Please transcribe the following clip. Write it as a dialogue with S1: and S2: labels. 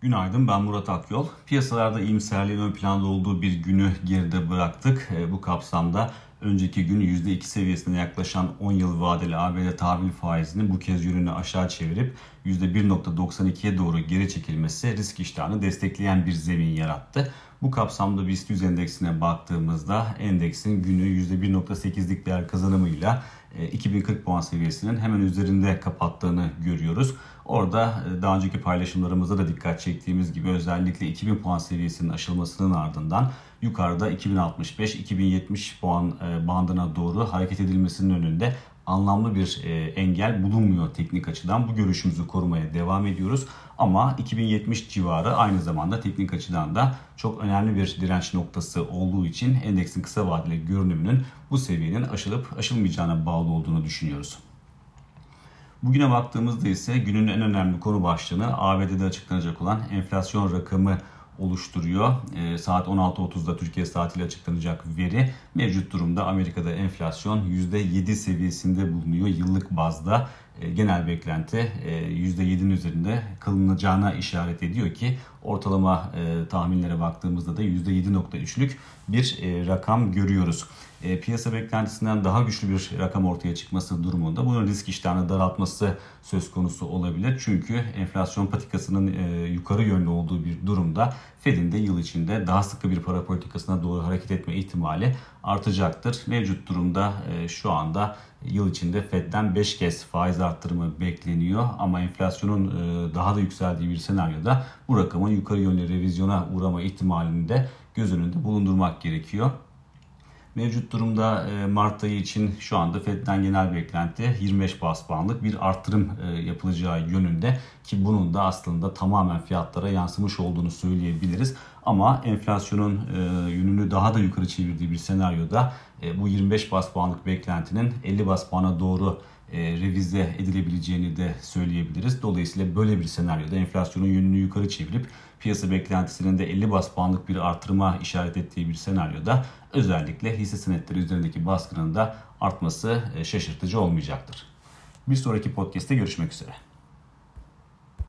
S1: Günaydın ben Murat Akyol. Piyasalarda iyimserliğin ön planda olduğu bir günü geride bıraktık. E, bu kapsamda önceki gün %2 seviyesine yaklaşan 10 yıl vadeli ABD tahvil faizinin bu kez yönünü aşağı çevirip %1.92'ye doğru geri çekilmesi risk iştahını destekleyen bir zemin yarattı. Bu kapsamda BIST 100 endeksine baktığımızda endeksin günü %1.8'lik değer kazanımıyla 2040 e, puan seviyesinin hemen üzerinde kapattığını görüyoruz. Orada e, daha önceki paylaşımlarımızda da dikkat çektiğimiz gibi özellikle 2000 puan seviyesinin aşılmasının ardından yukarıda 2065-2070 puan e, bandına doğru hareket edilmesinin önünde anlamlı bir e, engel bulunmuyor teknik açıdan. Bu görüşümüzü korumaya devam ediyoruz. Ama 2070 civarı aynı zamanda teknik açıdan da çok önemli bir direnç noktası olduğu için endeksin kısa vadeli görünümünün bu seviyenin aşılıp aşılmayacağına bağlı olduğunu düşünüyoruz. Bugüne baktığımızda ise günün en önemli konu başlığını ABD'de açıklanacak olan enflasyon rakamı oluşturuyor. E, saat 16.30'da Türkiye saatiyle açıklanacak veri mevcut durumda Amerika'da enflasyon %7 seviyesinde bulunuyor yıllık bazda. E, genel beklenti e, %7'nin üzerinde kalınacağına işaret ediyor ki ortalama e, tahminlere baktığımızda da %7.3'lük bir e, rakam görüyoruz e, piyasa beklentisinden daha güçlü bir rakam ortaya çıkması durumunda bunun risk iştahını daraltması söz konusu olabilir. Çünkü enflasyon patikasının e, yukarı yönlü olduğu bir durumda Fed'in de yıl içinde daha sıkı bir para politikasına doğru hareket etme ihtimali artacaktır. Mevcut durumda e, şu anda yıl içinde Fed'den 5 kez faiz arttırımı bekleniyor ama enflasyonun e, daha da yükseldiği bir senaryoda bu rakamın yukarı yönlü revizyona uğrama ihtimalini de göz önünde bulundurmak gerekiyor. Mevcut durumda e, Mart ayı için şu anda FED'den genel beklenti 25 bas puanlık bir arttırım e, yapılacağı yönünde ki bunun da aslında tamamen fiyatlara yansımış olduğunu söyleyebiliriz. Ama enflasyonun e, yönünü daha da yukarı çevirdiği bir senaryoda bu 25 bas puanlık beklentinin 50 bas puana doğru revize edilebileceğini de söyleyebiliriz. Dolayısıyla böyle bir senaryoda enflasyonun yönünü yukarı çevirip piyasa beklentisinin de 50 bas puanlık bir artırıma işaret ettiği bir senaryoda özellikle hisse senetleri üzerindeki baskının da artması e, şaşırtıcı olmayacaktır. Bir sonraki podcast'te görüşmek üzere.